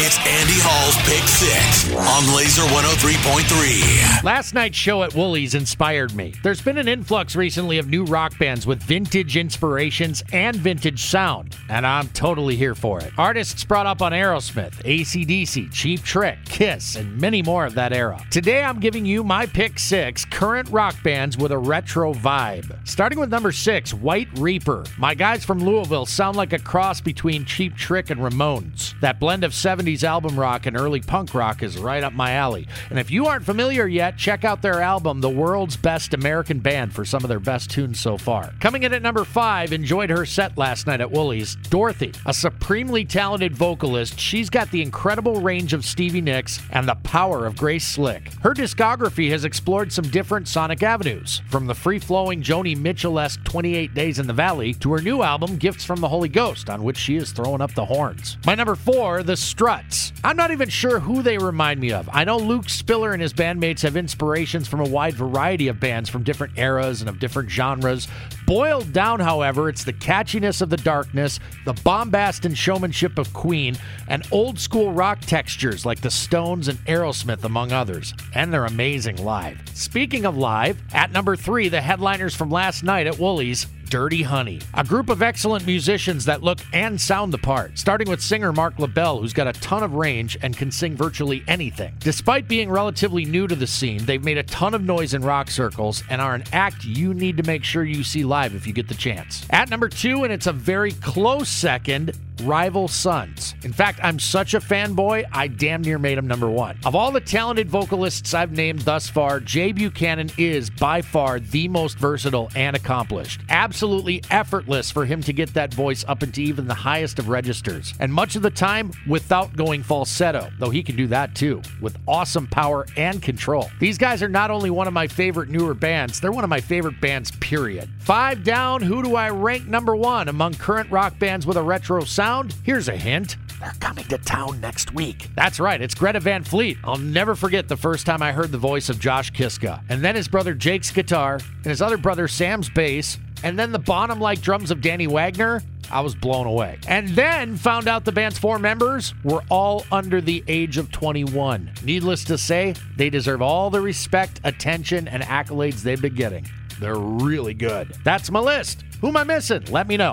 It's Andy Hall's Pick Six on Laser 103.3. Last night's show at Woolies inspired me. There's been an influx recently of new rock bands with vintage inspirations and vintage sound, and I'm totally here for it. Artists brought up on Aerosmith, ACDC, Cheap Trick, Kiss, and many more of that era. Today I'm giving you my pick six current rock bands with a retro vibe. Starting with number six, White Reaper. My guys from Louisville sound like a cross between Cheap Trick and Ramones. That blend of 70s album rock and early punk rock is right up my alley. And if you aren't familiar yet, check out their album, The World's Best American Band, for some of their best tunes so far. Coming in at number five, enjoyed her set last night at Woolies, Dorothy. A supremely talented vocalist, she's got the incredible range of Stevie Nicks and the power of Grace Slick. Her discography has explored some different sonic avenues, from the free flowing Joni Mitchell esque 28 Days in the Valley to her new album, Gifts from the Holy Ghost, on which she is throwing up the horns. My number four, The Struts. I'm not even sure who they remind me of. I know Luke Spiller and his bandmates have inspirations from a wide variety of bands from different eras and of different genres. Boiled down, however, it's the catchiness of the darkness, the bombast and showmanship of Queen, and old school rock textures like the Stones and Aerosmith, among others. And they're amazing live. Speaking of live, at number three, the headliners from last night at Woolies, Dirty Honey, a group of excellent musicians that look and sound the part, starting with singer Marc LaBelle, who's got a ton of range and can sing virtually anything. Despite being relatively new to the scene, they've made a ton of noise in rock circles and are an act you need to make sure you see live if you get the chance. At number two, and it's a very close second, Rival Sons. In fact, I'm such a fanboy, I damn near made him number one. Of all the talented vocalists I've named thus far, Jay Buchanan is by far the most versatile and accomplished. Absolutely effortless for him to get that voice up into even the highest of registers. And much of the time without going falsetto, though he can do that too, with awesome power and control. These guys are not only one of my favorite newer bands, they're one of my favorite bands, period. Five down, who do I rank number one among current rock bands with a retro sound? Here's a hint. They're coming to town next week. That's right, it's Greta Van Fleet. I'll never forget the first time I heard the voice of Josh Kiszka, and then his brother Jake's guitar, and his other brother Sam's bass, and then the bottom like drums of Danny Wagner. I was blown away. And then found out the band's four members were all under the age of 21. Needless to say, they deserve all the respect, attention, and accolades they've been getting. They're really good. That's my list. Who am I missing? Let me know.